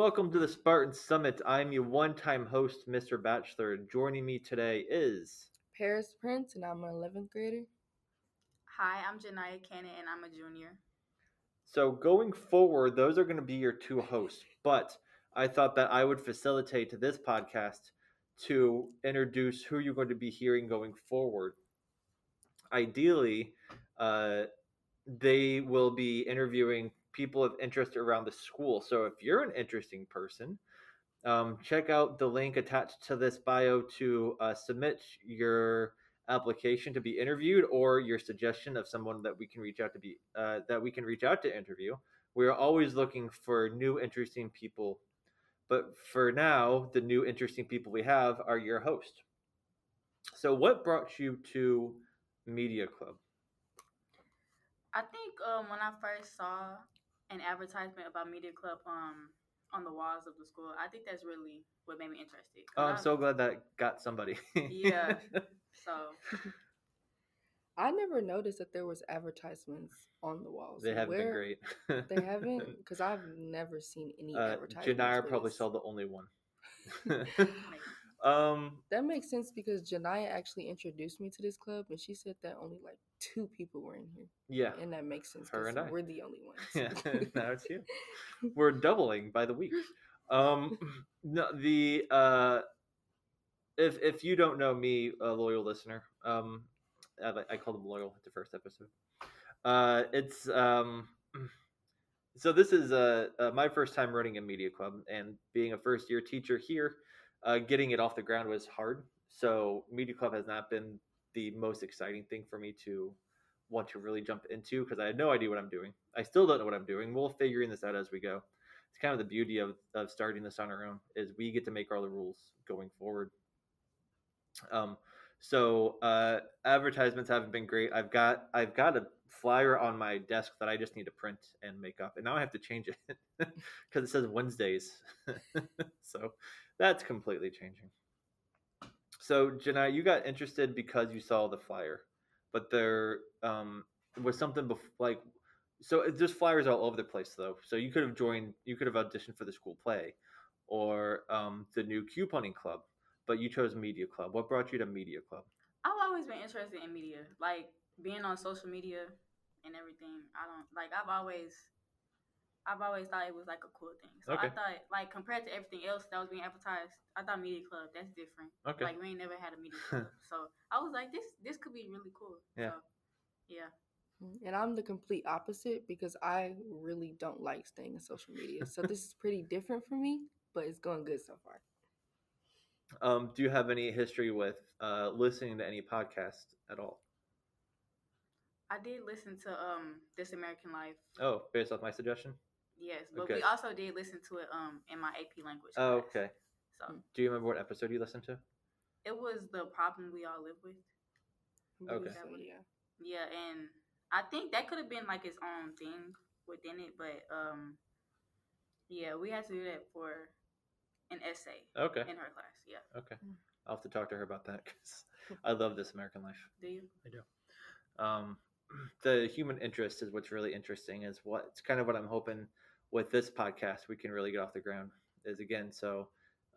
Welcome to the Spartan Summit. I'm your one time host, Mr. Bachelor. Joining me today is. Paris Prince, and I'm an 11th grader. Hi, I'm Ganijah Cannon, and I'm a junior. So, going forward, those are going to be your two hosts. But I thought that I would facilitate this podcast to introduce who you're going to be hearing going forward. Ideally, uh, they will be interviewing people of interest around the school. So if you're an interesting person, um, check out the link attached to this bio to uh, submit your application to be interviewed or your suggestion of someone that we can reach out to be uh, that we can reach out to interview. We are always looking for new interesting people, but for now, the new interesting people we have are your host. So, what brought you to Media Club? I think um, when I first saw an advertisement about Media Club um, on the walls of the school, I think that's really what made me interested. Oh, I'm I- so glad that got somebody. Yeah. So I never noticed that there was advertisements on the walls. they haven't been great. They haven't, because I've never seen any Uh, advertisements. Ganijah probably saw the only one. Um, That makes sense because Ganijah actually introduced me to this club, and she said that only like two people were in here, yeah, and that makes sense. Her and I. We're the only ones. yeah. now it's you. We're doubling by the week. Um, no, the uh, if if you don't know me, a loyal listener, um, I, I called him loyal at the first episode. Uh, it's um, so this is uh, uh, my first time running a media club, and being a first year teacher here, uh, getting it off the ground was hard. So media club has not been the most exciting thing for me to want to really jump into because I had no idea what I'm doing. I still don't know what I'm doing. We'll figuring this out as we go. It's kind of the beauty of, of starting this on our own is we get to make all the rules going forward. Um, so uh, advertisements haven't been great. I've got I've got a flyer on my desk that I just need to print and make up, and now I have to change it because it says Wednesdays. so that's completely changing. So Janai, you got interested because you saw the flyer, but there um, was something bef- like so there's flyers all over the place though. So you could have joined, you could have auditioned for the school play, or um, the new couponing club, but you chose media club. What brought you to media club? I've always been interested in media, like being on social media and everything. I don't like. I've always, I've always thought it was like a cool thing. So Okay. I thought, like compared to everything else that was being advertised, I thought Media Club that's different. Okay. Like we ain't never had a media club, so I was like, this this could be really cool. Yeah. So, yeah. And I'm the complete opposite because I really don't like staying in social media. So this is pretty different for me, but it's going good so far. Um, do you have any history with uh, listening to any podcast at all? I did listen to um This American Life. Oh, based off my suggestion. Yes, but Okay. we also did listen to it um in my AP language. Oh, class. okay. So Do you remember what episode you listened to? it was the problem we all live with. Okay. So, yeah. Yeah, and I think that could have been like its own thing within it, but um, yeah, we had to do that for an essay Okay. in her class. Yeah, Okay. I'll have to talk to her about that because I love this American Life. do you? I do. Um, the human interest is what's really interesting is what it's kind of what i'm hoping with this podcast we can really get off the ground is again so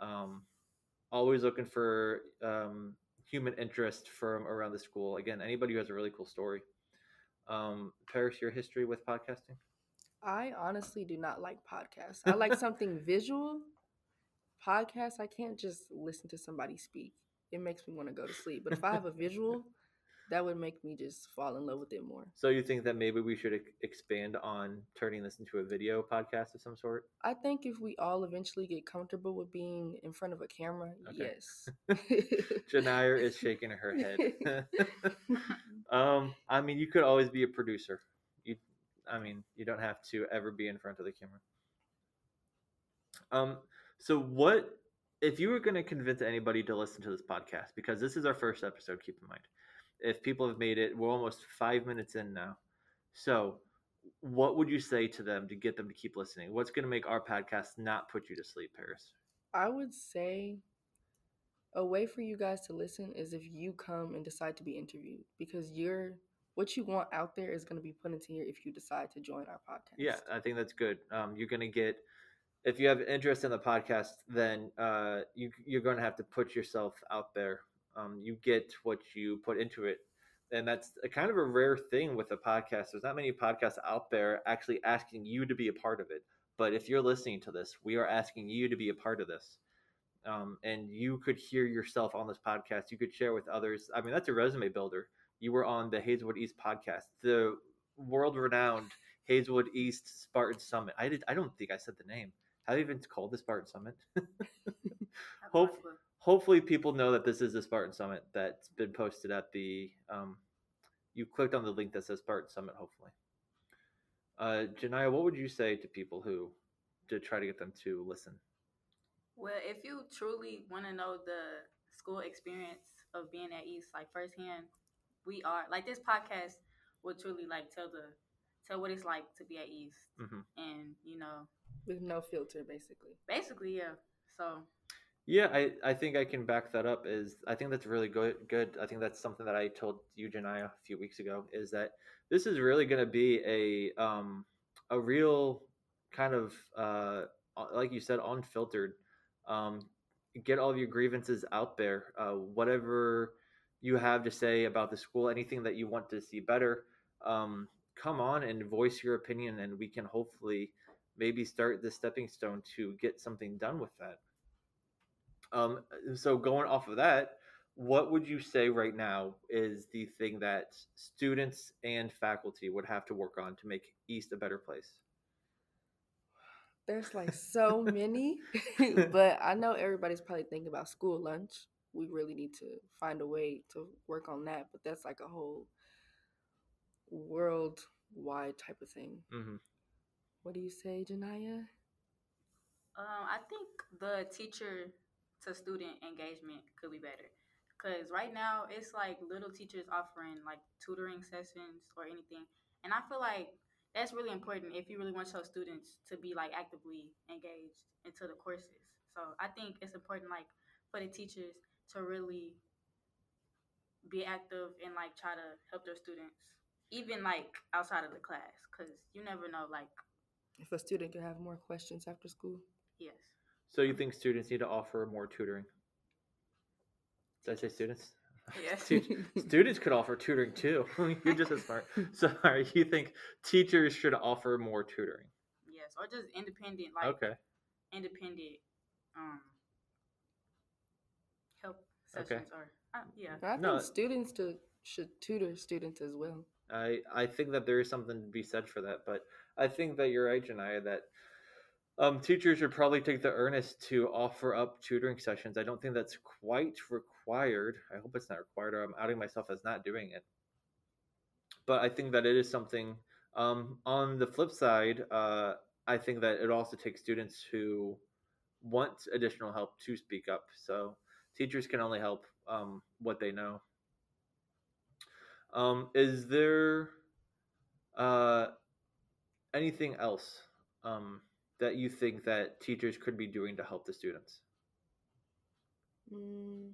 um, always looking for um, human interest from around the school again anybody who has a really cool story um, paris your history with podcasting I honestly do not like podcasts. I like something visual. Podcasts, I can't just listen to somebody speak. It makes me want to go to sleep. But if I have a visual, that would make me just fall in love with it more. so you think that maybe we should ex- expand on turning this into a video podcast of some sort I think if we all eventually get comfortable with being in front of a camera, Okay. yes. Ganijah is shaking her head Um, I mean, you could always be a producer. You, I mean, you don't have to ever be in front of the camera. Um, so what if you were going to convince anybody to listen to this podcast? Because this is our first episode. Keep in mind, if people have made it, we're almost five minutes in now. So, what would you say to them to get them to keep listening? What's going to make our podcast not put you to sleep, Paris? I would say a way for you guys to listen is if you come and decide to be interviewed because you're what you want out there is going to be put into here if you decide to join our podcast. Yeah, I think that's good. Um, you're going to get if you have interest in the podcast, then uh, you you're going to have to put yourself out there. Um, you get what you put into it, and that's a kind of a rare thing with a podcast. There's not many podcasts out there actually asking you to be a part of it. But if you're listening to this, we are asking you to be a part of this. Um, and you could hear yourself on this podcast. You could share with others. I mean, that's a resume builder. You were on the Hazelwood East podcast, the world renowned Hazelwood East Spartan Summit. I did. I don't think I said the name. Have you even called the Spartan Summit? Hope, hopefully, people know that this is the Spartan Summit that's been posted at the. Um, you clicked on the link that says Spartan Summit. Hopefully, uh, Ganijah, what would you say to people who to try to get them to listen? Well, if you truly want to know the school experience of being at East, like firsthand, we are like this podcast will truly like tell the tell what it's like to be at East, mm-hmm. and you know, with no filter, basically. Basically, yeah. So. Yeah, I, I think I can back that up. Is I think that's really good. Good. I think that's something that I told Ganijah, a few weeks ago. Is that this is really going to be a um a real kind of uh like you said unfiltered um get all of your grievances out there uh whatever you have to say about the school anything that you want to see better um come on and voice your opinion and we can hopefully maybe start the stepping stone to get something done with that um so going off of that what would you say right now is the thing that students and faculty would have to work on to make East a better place? There's like so many, but I know everybody's probably thinking about school lunch. We really need to find a way to work on that, but that's like a whole worldwide type of thing. Mm-hmm. What do you say, Ganijah? Um, I think the teacher to student engagement could be better. Because right now it's like little teachers offering like tutoring sessions or anything. And i feel like that's really important if you really want your students to be like actively engaged into the courses. So i think it's important like for the teachers to really be active and like try to help their students even like outside of the class because you never know like if a student could have more questions after school. Yes so you think students need to offer more tutoring did I say students? Yes. students could offer tutoring too. You're just as smart. Sorry, you think teachers should offer more tutoring? Yes, or just independent, like okay, independent um help sessions okay. or uh, yeah. I think no, students to, should tutor students as well. I I think that there is something to be said for that, but I think that you're right, Ganijah, that um, teachers should probably take the earnest to offer up tutoring sessions. I don't think that's quite required. I hope it's not required, or I'm outing myself as not doing it. But I think that it is something. Um, on the flip side, uh, I think that it also takes students who want additional help to speak up. So teachers can only help um, what they know. Um, is there uh, anything else? Um, that you think that teachers could be doing to help the students? Mm.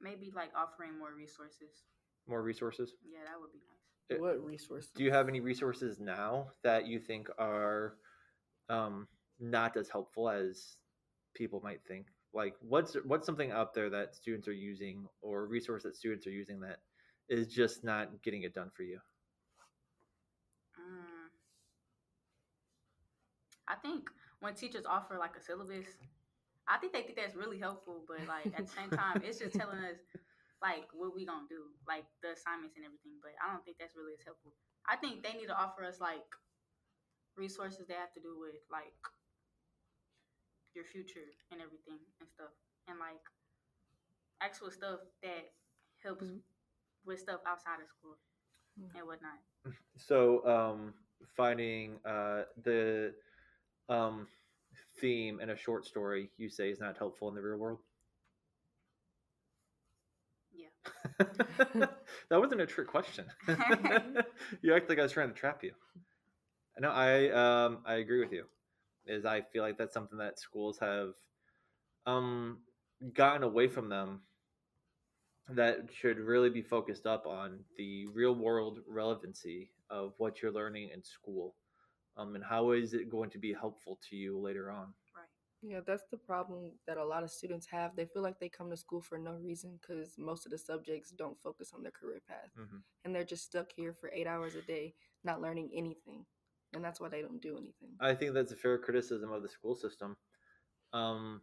Maybe like offering more resources. More resources? Yeah, that would be nice. Uh, what resources? Do you have any resources now that you think are um, not as helpful as people might think? Like, what's what's something out there that students are using, or resource that students are using that is just not getting it done for you? I think when teachers offer like a syllabus, I think they think that's really helpful. But like at the same time, it's just telling us like what we gonna do, like the assignments and everything. But I don't think that's really as helpful. I think they need to offer us like resources that have to do with like your future and everything and stuff, and like actual stuff that helps mm-hmm. with stuff outside of school mm-hmm. and whatnot. So, um, finding uh, the um, theme in a short story you say is not helpful in the real world? Yeah. that wasn't a trick question. you act like I was trying to trap you. No, I um I agree with you. Is I feel like that's something that schools have um gotten away from them that should really be focused up on the real world relevancy of what you're learning in school um, and how is it going to be helpful to you later on? Right. Yeah, that's the problem that a lot of students have. They feel like they come to school for no reason because most of the subjects don't focus on their career path. Mhm. And they're just stuck here for eight hours a day, not learning anything. And that's why they don't do anything. I think that's a fair criticism of the school system. Um,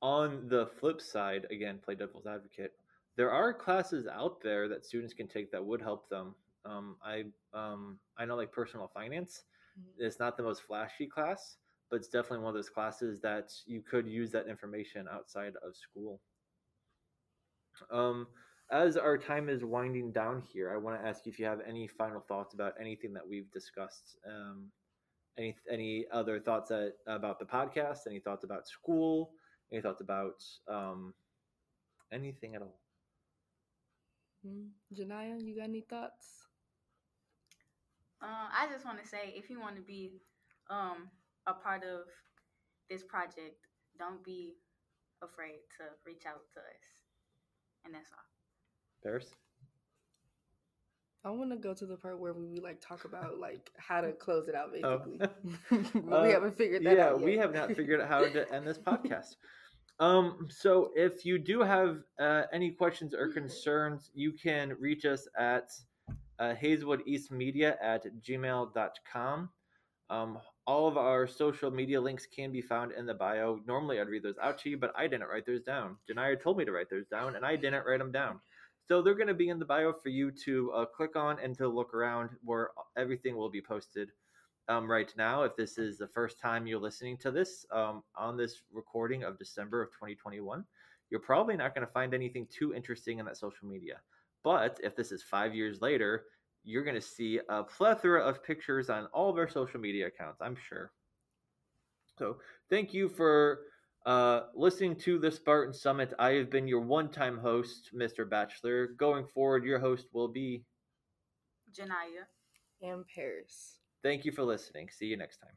on the flip side, again, play devil's advocate. There are classes out there that students can take that would help them. Um, I um, I know like personal finance. Mhm. It's not the most flashy class, but it's definitely one of those classes that you could use that information outside of school. Um, as our time is winding down here, I want to ask you if you have any final thoughts about anything that we've discussed. Um, any any other thoughts that, about the podcast? Any thoughts about school? Any thoughts about um, anything at all? Mm. Ganijah, you got any thoughts? Um, I just want to say, if you want to be um, a part of this project, don't be afraid to reach out to us, and that's all. Paris? I want to go to the part where we like talk about like how to close it out, Oh. basically. but Uh, we haven't figured that yeah, out. Yeah, we have not figured out how to end this podcast. Um, so if you do have uh, any questions or concerns, you can reach us at uh, hazelwoodeastmedia at gmail.com. Um, all of our social media links can be found in the bio. Normally, I'd read those out to you, but I didn't write those down. Ganijah told me to write those down, and I didn't write them down. So they're going to be in the bio for you to uh, click on and to look around where everything will be posted um, right now. If this is the first time you're listening to this um, on this recording of December of 2021, you're probably not going to find anything too interesting in that social media. But if this is five years later, you're going to see a plethora of pictures on all of our social media accounts, I'm sure. So thank you for uh, listening to the Spartan Summit. I have been your one time host, Mr. Bachelor. Going forward, your host will be. Ganijah. and Paris. Thank you for listening. See you next time.